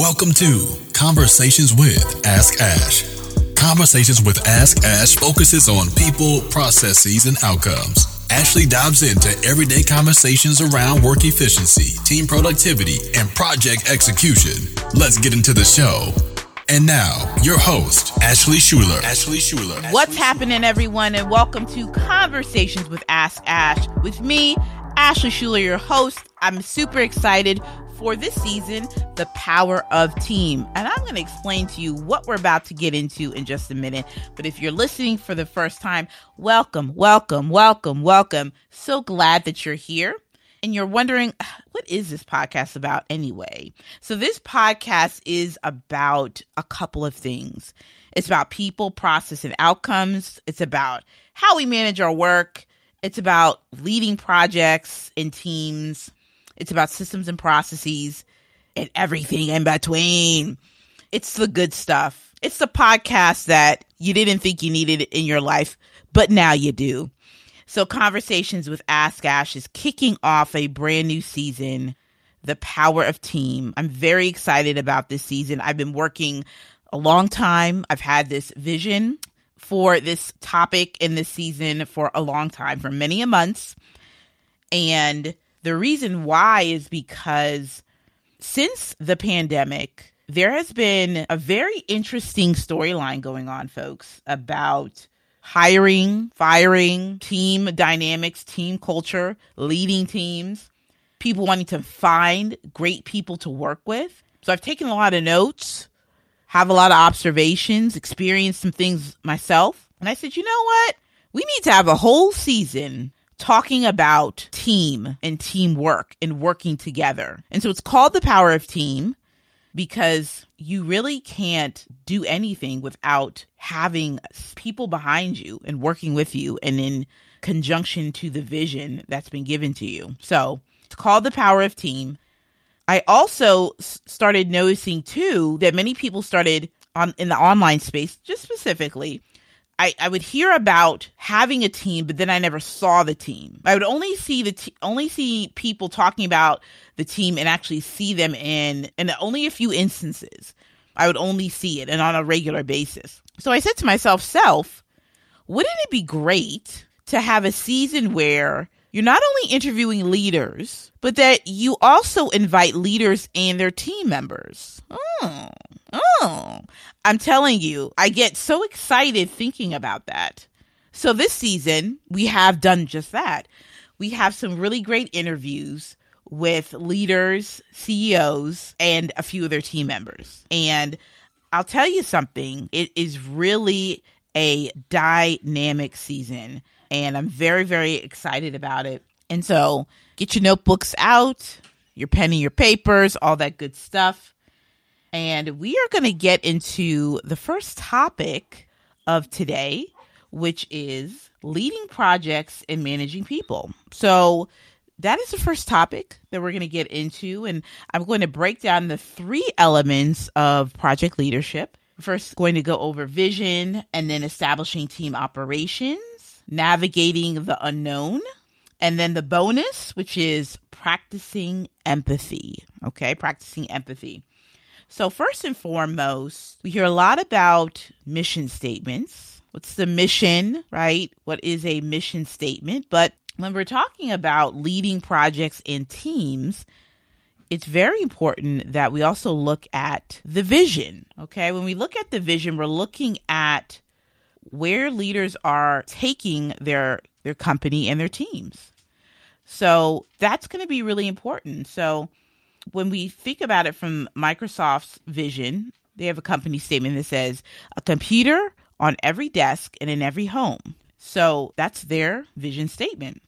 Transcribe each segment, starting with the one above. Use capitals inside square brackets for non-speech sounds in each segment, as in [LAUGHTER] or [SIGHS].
Welcome to Conversations with Ask Ash. Conversations with Ask Ash focuses on people, processes, and outcomes. Ashley dives into everyday conversations around work efficiency, team productivity, and project execution. Let's get into the show. And now, your host, Ashley Shuler. Ashley Shuler. What's happening, everyone, and welcome to Conversations with Ask Ash with me, Ashley Shuler, your host. I'm super excited for this season, The Power of Team. And I'm going to explain to you what we're about to get into in just a minute. But if you're listening for the first time, welcome, welcome, welcome, welcome. So glad that you're here. And you're wondering, [SIGHS] what is this podcast about anyway? So, this podcast is about a couple of things. It's about people, process, and outcomes. It's about how we manage our work. It's about leading projects and teams. It's about systems and processes and everything in between. It's the good stuff. It's the podcast that you didn't think you needed in your life, but now you do. So, Conversations with Ask Ash is kicking off a brand new season, The Power of Team. I'm very excited about this season. I've been working a long time. I've had this vision for this topic in this season for a long time, for many a months. And the reason why is because since the pandemic, there has been a very interesting storyline going on, folks, about hiring, firing, team dynamics, team culture, leading teams, people wanting to find great people to work with. So I've taken a lot of notes, have a lot of observations, experienced some things myself. And I said, you know what? We need to have a whole season talking about team and teamwork and working together. And so it's called the power of team because you really can't do anything without having people behind you and working with you and in conjunction to the vision that's been given to you. So it's called the power of team. I also started noticing too that many people started on in the online space, just specifically, I, I would hear about having a team, but then I never saw the team. I would only see the te- only see people talking about the team and actually see them in in only a few instances. I would only see it and on a regular basis. So I said to myself, self, wouldn't it be great to have a season where you're not only interviewing leaders, but that you also invite leaders and their team members. Oh, oh. I'm telling you, I get so excited thinking about that. So this season, we have done just that. We have some really great interviews with leaders, CEOs, and a few of their team members. And I'll tell you something, it is really a dynamic season and I'm very, very excited about it. And so get your notebooks out, your pen and your papers, all that good stuff. And we are going to get into the first topic of today, which is leading projects and managing people. So that is the first topic that we're going to get into. And I'm going to break down the three elements of project leadership. First, going to go over vision and then establishing team operations navigating the unknown. And then the bonus, which is practicing empathy. Okay, practicing empathy. So, first and foremost, we hear a lot about mission statements. What's the mission, right? What is a mission statement? But when we're talking about leading projects and teams, it's very important that we also look at the vision. Okay, when we look at the vision, we're looking at where leaders are taking their their company and their teams. So that's going to be really important. So when we think about it from Microsoft's vision, they have a company statement that says a computer on every desk and in every home. So that's their vision statement.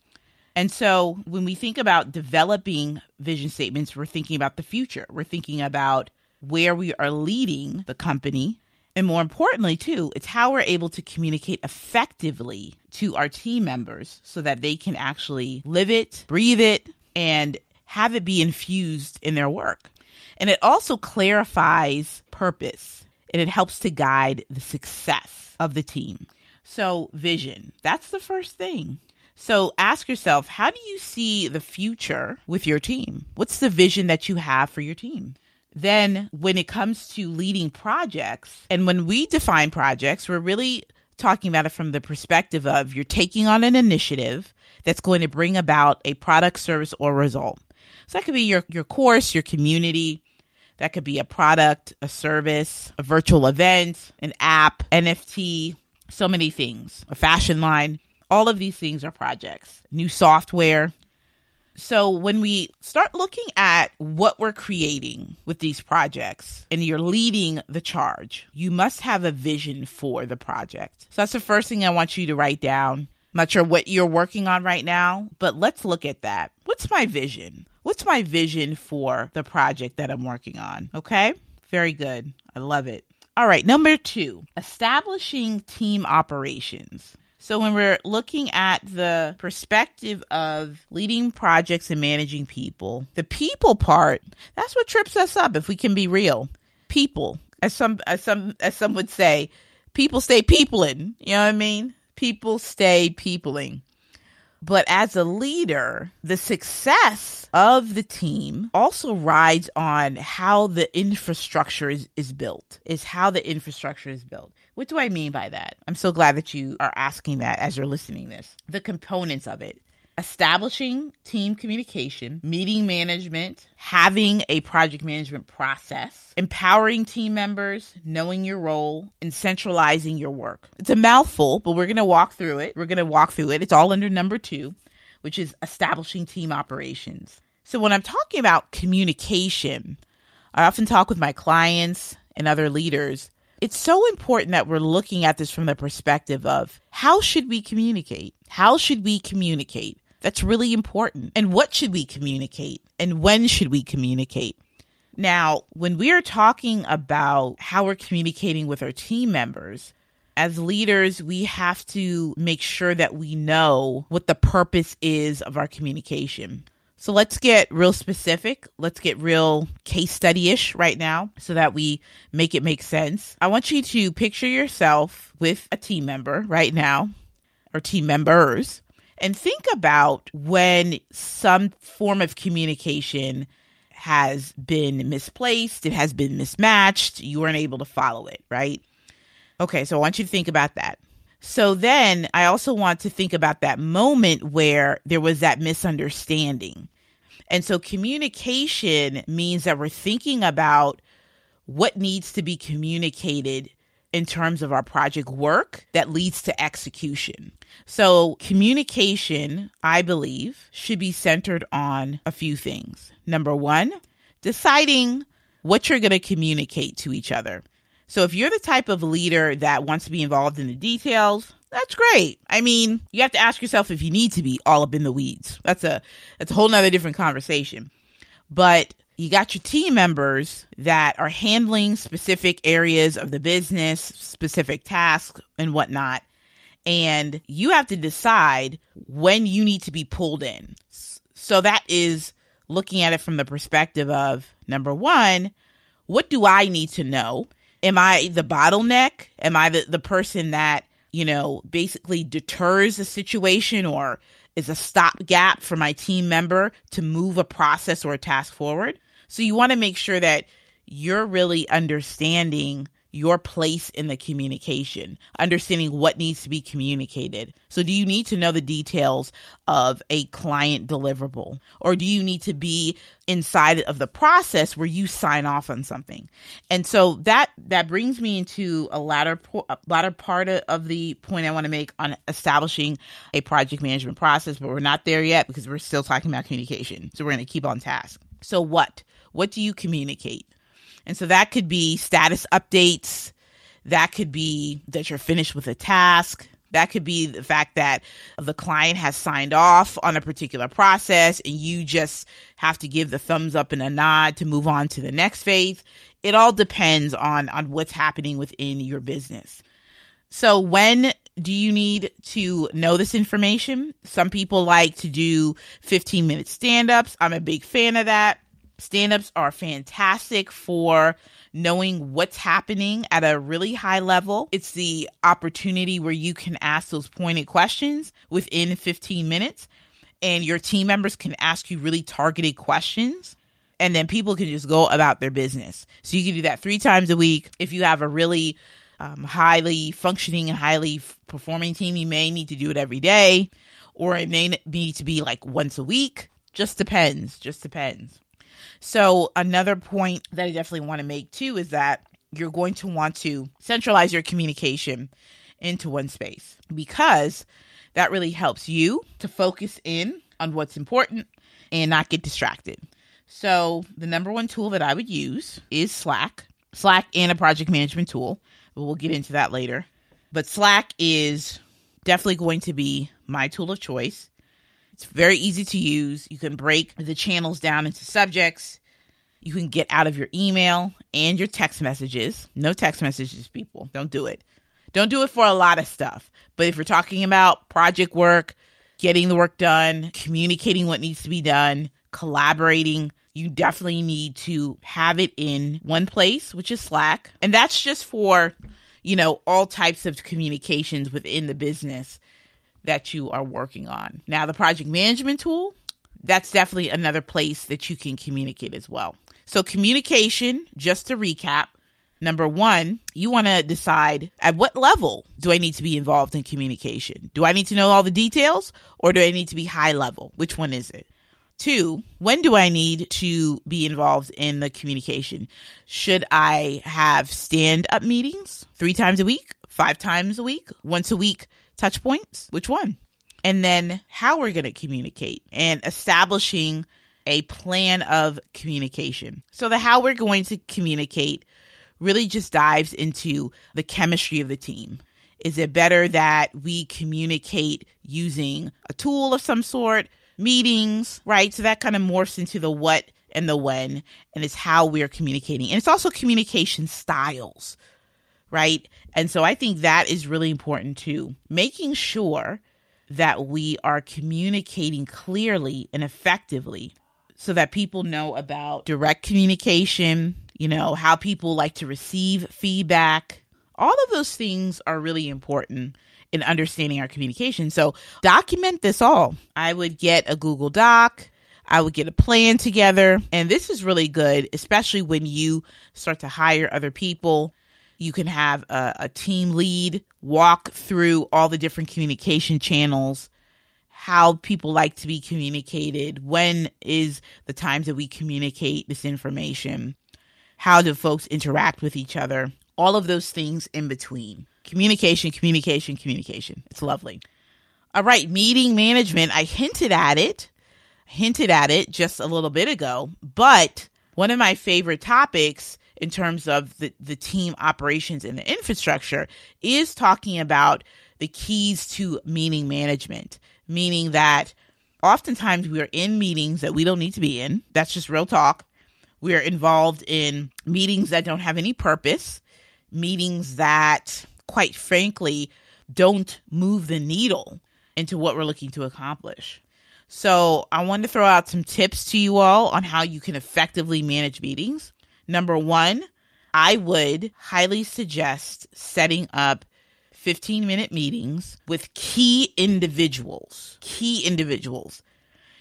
And so when we think about developing vision statements, we're thinking about the future. We're thinking about where we are leading the company and more importantly, too, it's how we're able to communicate effectively to our team members so that they can actually live it, breathe it, and have it be infused in their work. And it also clarifies purpose and it helps to guide the success of the team. So, vision, that's the first thing. So, ask yourself, how do you see the future with your team? What's the vision that you have for your team? Then, when it comes to leading projects, and when we define projects, we're really talking about it from the perspective of you're taking on an initiative that's going to bring about a product, service, or result. So that could be your, your course, your community. That could be a product, a service, a virtual event, an app, NFT, so many things, a fashion line. All of these things are projects, new software. So when we start looking at what we're creating with these projects and you're leading the charge, you must have a vision for the project. So that's the first thing I want you to write down. I'm not sure what you're working on right now, but let's look at that. What's my vision? What's my vision for the project that I'm working on? Okay. Very good. I love it. All right. Number two, establishing team operations. So, when we're looking at the perspective of leading projects and managing people, the people part, that's what trips us up if we can be real. People, as some as some as some would say, people stay peopling. You know what I mean? People stay peopling. But as a leader, the success of the team also rides on how the infrastructure is, is built, is how the infrastructure is built. What do I mean by that? I'm so glad that you are asking that as you're listening this. The components of it establishing team communication, meeting management, having a project management process, empowering team members, knowing your role, and centralizing your work. It's a mouthful, but we're going to walk through it. We're going to walk through it. It's all under number two, which is establishing team operations. So when I'm talking about communication, I often talk with my clients and other leaders. It's so important that we're looking at this from the perspective of how should we communicate? How should we communicate? That's really important. And what should we communicate? And when should we communicate? Now, when we are talking about how we're communicating with our team members, as leaders, we have to make sure that we know what the purpose is of our communication. So let's get real specific. Let's get real case study ish right now so that we make it make sense. I want you to picture yourself with a team member right now or team members and think about when some form of communication has been misplaced, it has been mismatched, you weren't able to follow it, right? Okay, so I want you to think about that. So then I also want to think about that moment where there was that misunderstanding. And so communication means that we're thinking about what needs to be communicated in terms of our project work that leads to execution. So, communication, I believe, should be centered on a few things. Number one, deciding what you're going to communicate to each other. So, if you're the type of leader that wants to be involved in the details, that's great. I mean, you have to ask yourself if you need to be all up in the weeds. That's a that's a whole nother different conversation. But you got your team members that are handling specific areas of the business, specific tasks and whatnot. And you have to decide when you need to be pulled in. So that is looking at it from the perspective of number one, what do I need to know? Am I the bottleneck? Am I the, the person that, you know, basically deters a situation or is a stopgap for my team member to move a process or a task forward? So you want to make sure that you're really understanding your place in the communication, understanding what needs to be communicated. So, do you need to know the details of a client deliverable, or do you need to be inside of the process where you sign off on something? And so that that brings me into a latter po- a latter part of the point I want to make on establishing a project management process, but we're not there yet because we're still talking about communication. So we're going to keep on task. So, what? What do you communicate? And so that could be status updates. That could be that you're finished with a task. That could be the fact that the client has signed off on a particular process and you just have to give the thumbs up and a nod to move on to the next phase. It all depends on, on what's happening within your business. So when do you need to know this information? Some people like to do 15 minute stand ups. I'm a big fan of that. Stand ups are fantastic for knowing what's happening at a really high level. It's the opportunity where you can ask those pointed questions within 15 minutes, and your team members can ask you really targeted questions. and then people can just go about their business. So you can do that three times a week. If you have a really um, highly functioning and highly performing team, you may need to do it every day, or it may need to be like once a week. Just depends. Just depends. So another point that I definitely want to make too is that you're going to want to centralize your communication into one space because that really helps you to focus in on what's important and not get distracted. So, the number one tool that I would use is Slack. Slack and a project management tool. We'll get into that later. But Slack is definitely going to be my tool of choice. It's very easy to use. You can break the channels down into subjects. You can get out of your email and your text messages. No text messages, people. Don't do it. Don't do it for a lot of stuff. But if you're talking about project work, getting the work done, communicating what needs to be done, collaborating, you definitely need to have it in one place, which is Slack. And that's just for, you know, all types of communications within the business that you are working on. Now, the project management tool, that's definitely another place that you can communicate as well. So, communication, just to recap, Number one, you want to decide at what level do I need to be involved in communication? Do I need to know all the details or do I need to be high level? Which one is it? Two, when do I need to be involved in the communication? Should I have stand up meetings three times a week, five times a week, once a week touch points? Which one? And then how we're going to communicate and establishing a plan of communication. So, the how we're going to communicate really just dives into the chemistry of the team. Is it better that we communicate using a tool of some sort, meetings, right? So that kind of morphs into the what and the when, and it's how we're communicating. And it's also communication styles, right? And so I think that is really important too. Making sure that we are communicating clearly and effectively so that people know about direct communication, you know, how people like to receive feedback. All of those things are really important in understanding our communication. So document this all. I would get a Google Doc. I would get a plan together. And this is really good, especially when you start to hire other people. You can have a, a team lead walk through all the different communication channels how people like to be communicated, when is the times that we communicate this information, how do folks interact with each other, all of those things in between. Communication, communication, communication. It's lovely. All right, meeting management. I hinted at it, hinted at it just a little bit ago, but one of my favorite topics in terms of the, the team operations and the infrastructure is talking about the keys to meeting management meaning that oftentimes we are in meetings that we don't need to be in. That's just real talk. We are involved in meetings that don't have any purpose, meetings that, quite frankly, don't move the needle into what we're looking to accomplish. So, I wanted to throw out some tips to you all on how you can effectively manage meetings. Number one, I would highly suggest setting up 15 minute meetings with key individuals. Key individuals.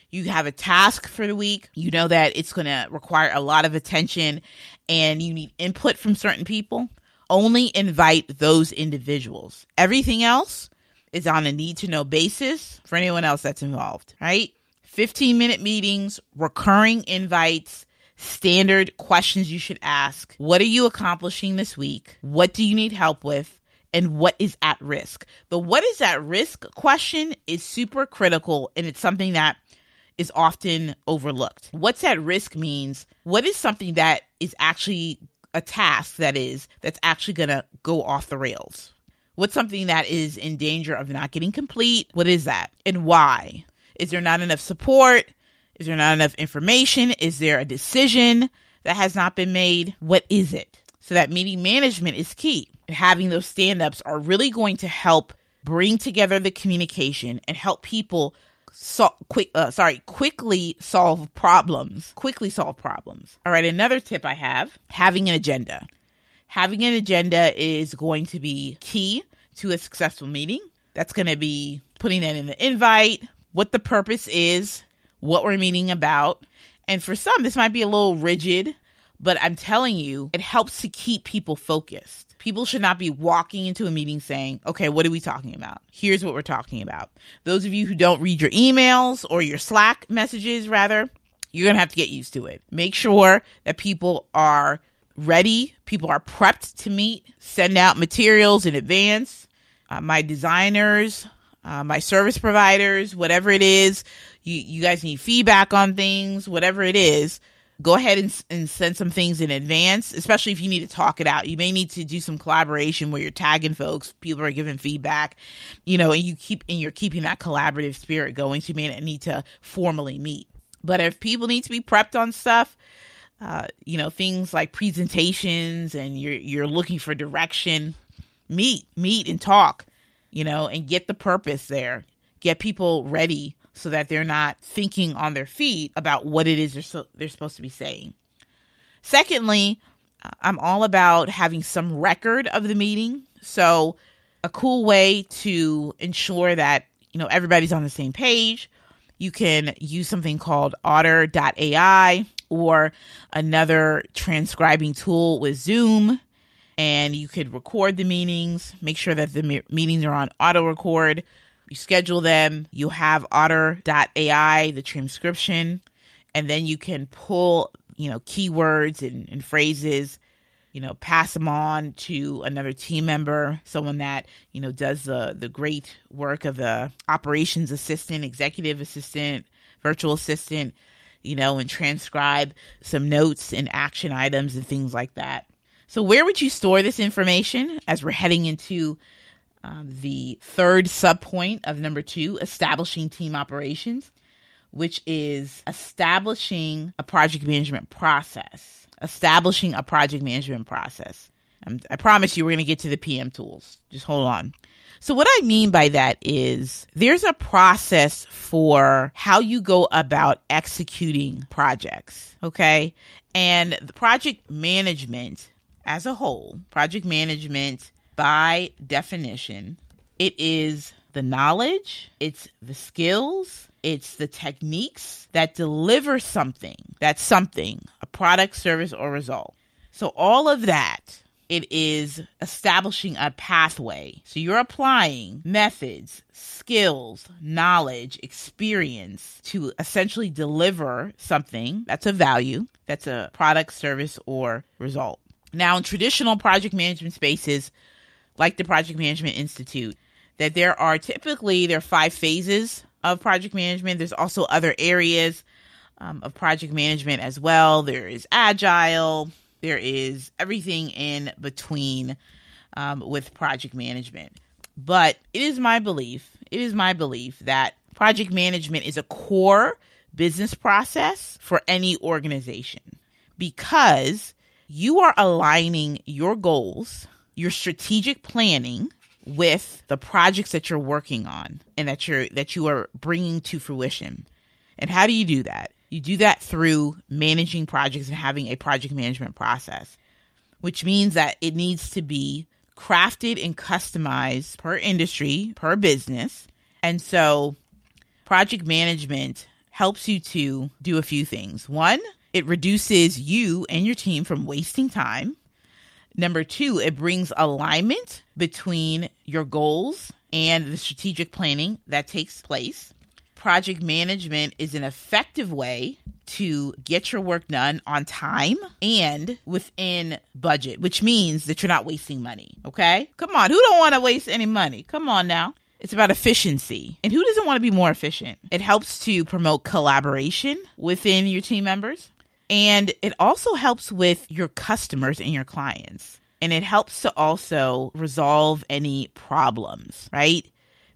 You have a task for the week. You know that it's going to require a lot of attention and you need input from certain people. Only invite those individuals. Everything else is on a need to know basis for anyone else that's involved, right? 15 minute meetings, recurring invites, standard questions you should ask. What are you accomplishing this week? What do you need help with? and what is at risk. The what is at risk question is super critical and it's something that is often overlooked. What's at risk means what is something that is actually a task that is that's actually going to go off the rails. What's something that is in danger of not getting complete? What is that? And why? Is there not enough support? Is there not enough information? Is there a decision that has not been made? What is it? So that meeting management is key having those stand ups are really going to help bring together the communication and help people so quick uh, sorry quickly solve problems quickly solve problems all right another tip i have having an agenda having an agenda is going to be key to a successful meeting that's going to be putting that in the invite what the purpose is what we're meeting about And for some, this might be a little rigid, but I'm telling you, it helps to keep people focused. People should not be walking into a meeting saying, okay, what are we talking about? Here's what we're talking about. Those of you who don't read your emails or your Slack messages, rather, you're going to have to get used to it. Make sure that people are ready, people are prepped to meet, send out materials in advance. Uh, my designers, uh, my service providers, whatever it is, you, you guys need feedback on things, whatever it is, go ahead and, and send some things in advance, especially if you need to talk it out. You may need to do some collaboration where you're tagging folks, people are giving feedback, you know, and you keep, and you're keeping that collaborative spirit going. So you may not need to formally meet. But if people need to be prepped on stuff, uh, you know, things like presentations and you're you're looking for direction, meet, meet and talk, you know, and get the purpose there. Get people ready so that they're not thinking on their feet about what it is they're, so, they're supposed to be saying. Secondly, I'm all about having some record of the meeting. So, a cool way to ensure that, you know, everybody's on the same page, you can use something called otter.ai or another transcribing tool with Zoom and you could record the meetings, make sure that the meetings are on auto record you schedule them, you have otter.ai, the transcription, and then you can pull, you know, keywords and, and phrases, you know, pass them on to another team member, someone that, you know, does the, the great work of the operations assistant, executive assistant, virtual assistant, you know, and transcribe some notes and action items and things like that. So, where would you store this information as we're heading into um, the third subpoint of number two, establishing team operations, which is establishing a project management process. Establishing a project management process. Um, I promise you, we're going to get to the PM tools. Just hold on. So, what I mean by that is there's a process for how you go about executing projects. Okay. And the project management as a whole, project management by definition, it is the knowledge, it's the skills, it's the techniques that deliver something. That's something, a product, service, or result. So, all of that, it is establishing a pathway. So, you're applying methods, skills, knowledge, experience to essentially deliver something that's a value, that's a product, service, or result. Now, in traditional project management spaces, like the Project Management Institute, that there are typically there are five phases of project management. There's also other areas um, of project management as well. There is agile. There is everything in between um, with project management. But it is my belief, it is my belief that project management is a core business process for any organization because you are aligning your goals your strategic planning with the projects that you're working on and that you're that you are bringing to fruition. And how do you do that? You do that through managing projects and having a project management process, which means that it needs to be crafted and customized per industry, per business. And so project management helps you to do a few things. One, it reduces you and your team from wasting time Number two, it brings alignment between your goals and the strategic planning that takes place. Project management is an effective way to get your work done on time and within budget, which means that you're not wasting money. Okay. Come on. Who don't want to waste any money? Come on now. It's about efficiency. And who doesn't want to be more efficient? It helps to promote collaboration within your team members. And it also helps with your customers and your clients. And it helps to also resolve any problems, right?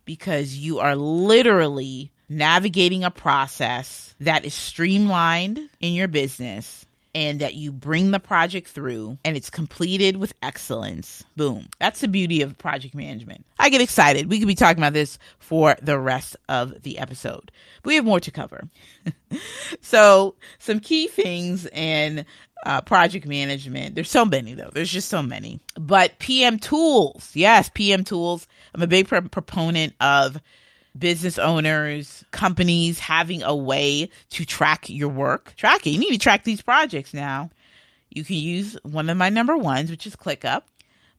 Because you are literally navigating a process that is streamlined in your business and that you bring the project through and it's completed with excellence. Boom. That's the beauty of project management. I get excited. We could be talking about this for the rest of the episode. But we have more to cover. [LAUGHS] so, some key things in uh, project management. There's so many though. There's just so many. But PM tools. Yes, PM tools. I'm a big pro- proponent of business owners, companies having a way to track your work. Track it. You need to track these projects now. You can use one of my number ones, which is ClickUp,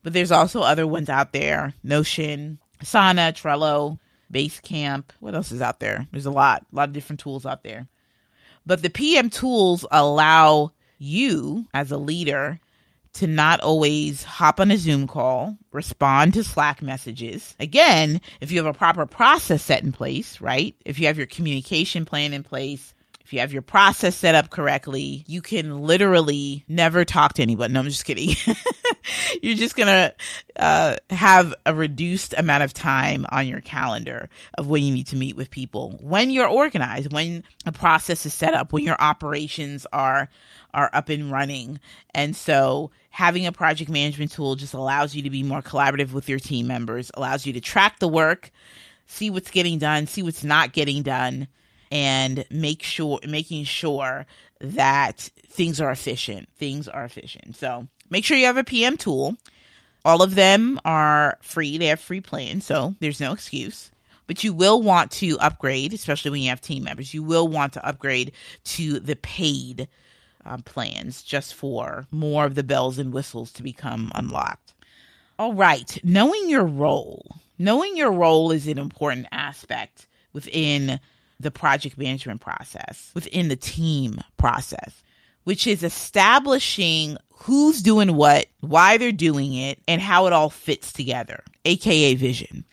but there's also other ones out there Notion, Asana, Trello, Basecamp. What else is out there? There's a lot, a lot of different tools out there. But the PM tools allow you as a leader to not always hop on a Zoom call, respond to Slack messages. Again, if you have a proper process set in place, right? If you have your communication plan in place, if you have your process set up correctly, you can literally never talk to anyone. No, I'm just kidding. [LAUGHS] You're just going to uh, have a reduced amount of time on your calendar of when you need to meet with people. When you're organized, when a process is set up, when your operations are are up and running. And so having a project management tool just allows you to be more collaborative with your team members, allows you to track the work, see what's getting done, see what's not getting done, and make sure making sure that things are efficient. Things are efficient. So make sure you have a PM tool. All of them are free. They have free plans, so there's no excuse. But you will want to upgrade, especially when you have team members. You will want to upgrade to the paid um, plans just for more of the bells and whistles to become unlocked. All right, knowing your role. Knowing your role is an important aspect within the project management process, within the team process, which is establishing who's doing what, why they're doing it, and how it all fits together, aka vision.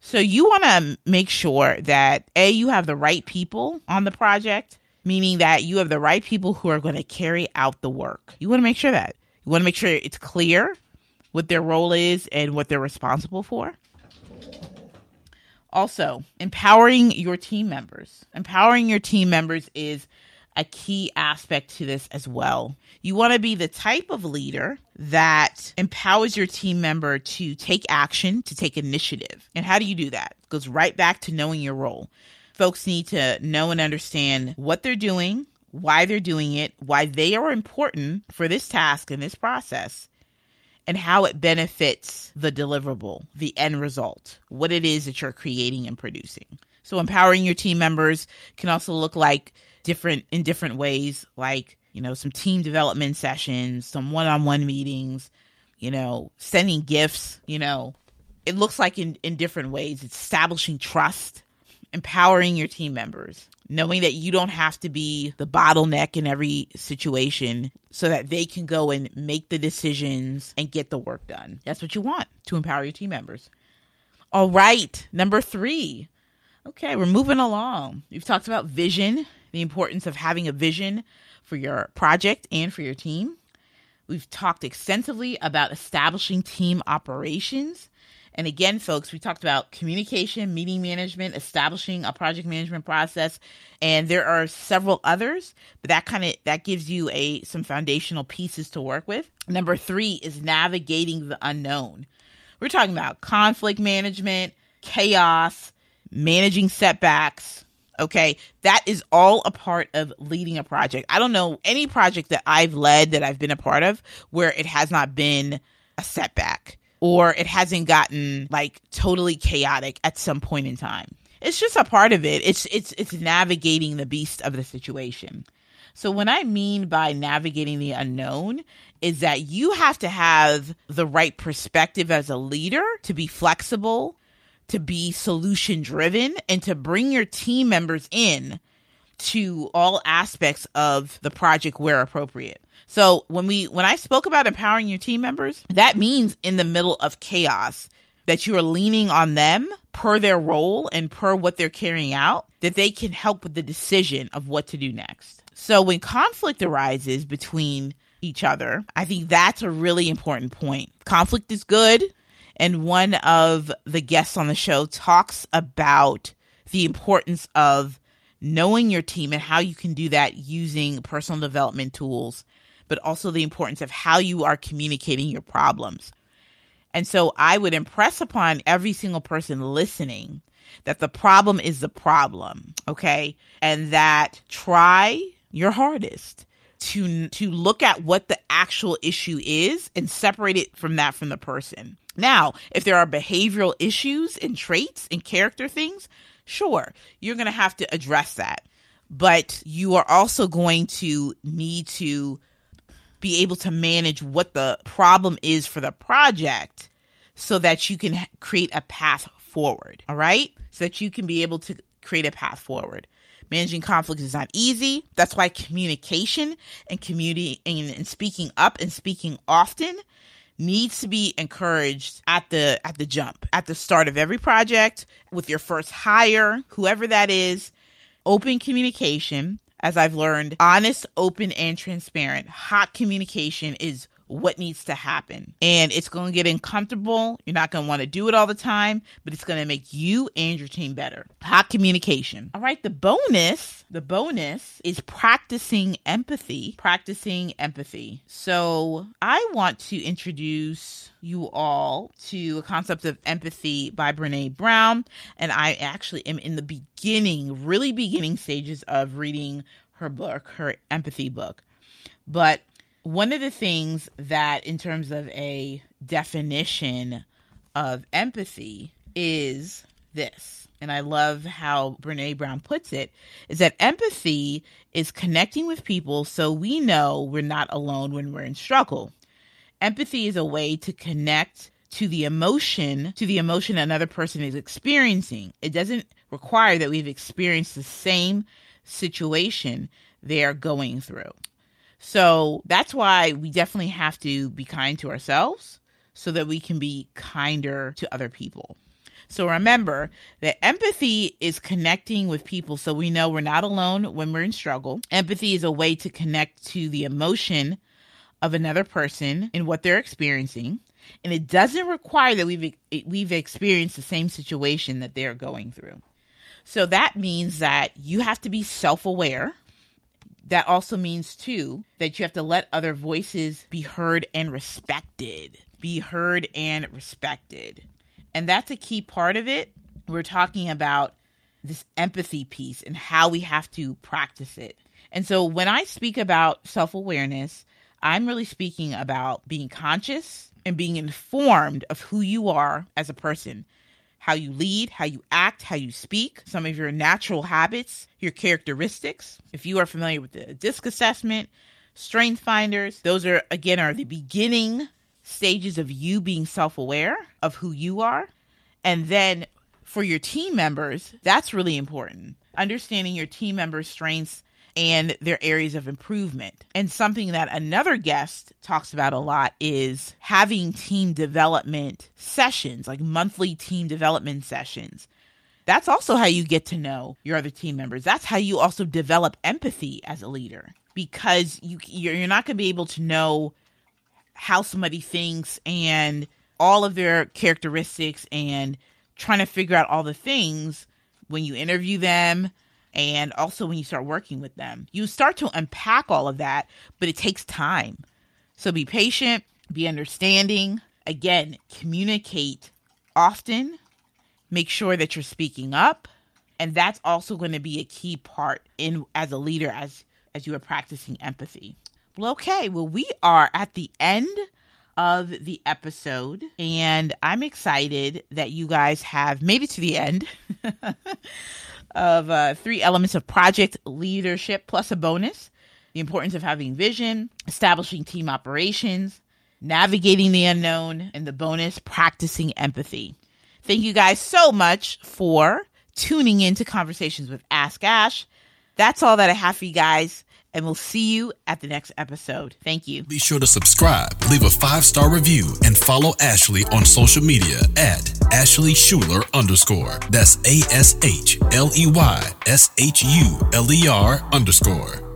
So you want to make sure that A, you have the right people on the project, meaning that you have the right people who are going to carry out the work. You want to make sure that. You want to make sure it's clear what their role is and what they're responsible for. Also, empowering your team members. Empowering your team members is a key aspect to this as well. You want to be the type of leader that empowers your team member to take action, to take initiative. And how do you do that? It goes right back to knowing your role folks need to know and understand what they're doing, why they're doing it, why they are important for this task and this process, and how it benefits the deliverable, the end result, what it is that you're creating and producing. So empowering your team members can also look like different in different ways, like, you know, some team development sessions, some one-on-one meetings, you know, sending gifts, you know, it looks like in, in different ways. It's establishing trust empowering your team members, knowing that you don't have to be the bottleneck in every situation so that they can go and make the decisions and get the work done. That's what you want to empower your team members. All right, number three. Okay, we're moving along. We've talked about vision, the importance of having a vision for your project and for your team. We've talked extensively about establishing team operations and again, folks, we talked about communication, meeting management, establishing a project management process, and there are several others, but that kind of that gives you a some foundational pieces to work with. Number 3 is navigating the unknown. We're talking about conflict management, chaos, managing setbacks, Okay. That is all a part of leading a project. I don't know any project that I've led that I've been a part of where it has not been a setback or it hasn't gotten like totally chaotic at some point in time. It's just a part of it. It's it's it's navigating the beast of the situation. So what I mean by navigating the unknown is that you have to have the right perspective as a leader to be flexible, to be solution driven and to bring your team members in to all aspects of the project where appropriate. So when we when I spoke about empowering your team members, that means in the middle of chaos that you are leaning on them per their role and per what they're carrying out that they can help with the decision of what to do next. So when conflict arises between each other, I think that's a really important point. Conflict is good. And one of the guests on the show talks about the importance of knowing your team and how you can do that using personal development tools but also the importance of how you are communicating your problems. And so I would impress upon every single person listening that the problem is the problem, okay? And that try your hardest to to look at what the actual issue is and separate it from that from the person. Now, if there are behavioral issues and traits and character things, Sure, you're going to have to address that, but you are also going to need to be able to manage what the problem is for the project so that you can create a path forward. All right. So that you can be able to create a path forward. Managing conflict is not easy. That's why communication and community and, and speaking up and speaking often needs to be encouraged at the at the jump at the start of every project with your first hire whoever that is open communication as i've learned honest open and transparent. Hot communication is what needs to happen. And it's going to get uncomfortable. You're not going to want to do it all the time, but it's going to make you and your team better. Hot communication. All right, the bonus, the bonus is practicing empathy, practicing empathy. So, I want to introduce you all to a concept of empathy by Brene Brown, and I actually am in the beginning, really beginning stages of reading her book, her empathy book. But one of the things that, in terms of a definition of empathy, is this. And I love how Brene Brown puts it is that empathy is connecting with people so we know we're not alone when we're in struggle. Empathy is a way to connect to the emotion, to the emotion another person is experiencing. It doesn't require that we've experienced the same situation they are going through. So that's why we definitely have to be kind to ourselves so that we can be kinder to other people. So remember that empathy is connecting with people so we know we're not alone when we're in struggle. Empathy is a way to connect to the emotion of another person and what they're experiencing. And it doesn't require that we've we've experienced the same situation that they're going through. So that means that you have to be self-aware that also means too that you have to let other voices be heard and respected. Be heard and respected. And that's a key part of it. We're talking about this empathy piece and how we have to practice it. And so when I speak about self awareness, I'm really speaking about being conscious and being informed of who you are as a person how you lead, how you act, how you speak, some of your natural habits, your characteristics. If you are familiar with the DISC assessment, strength finders, those are again are the beginning stages of you being self-aware of who you are. And then for your team members, that's really important. Understanding your team members' strengths and their areas of improvement. And something that another guest talks about a lot is having team development sessions, like monthly team development sessions. That's also how you get to know your other team members. That's how you also develop empathy as a leader because you you're not going to be able to know how somebody thinks and all of their characteristics and trying to figure out all the things when you interview them and also when you start working with them. You start to unpack all of that, but it takes time. So be patient, be understanding. Again, communicate often. Make sure that you're speaking up, and that's also going to be a key part in as a leader as as you are practicing empathy. Well, okay, well we are at the end of the episode, and I'm excited that you guys have made it to the end. [LAUGHS] of uh, three elements of project leadership plus a bonus the importance of having vision, establishing team operations, navigating the unknown, and the bonus, practicing empathy. Thank you guys so much for tuning in to Conversations with Ask Ash. That's all that I have for you guys and we'll see you at the next episode. Thank you. Be sure to subscribe, leave a five star review, and follow Ashley on social media at Ashley Shuler underscore. That's A S H L E Y S H U L E R underscore.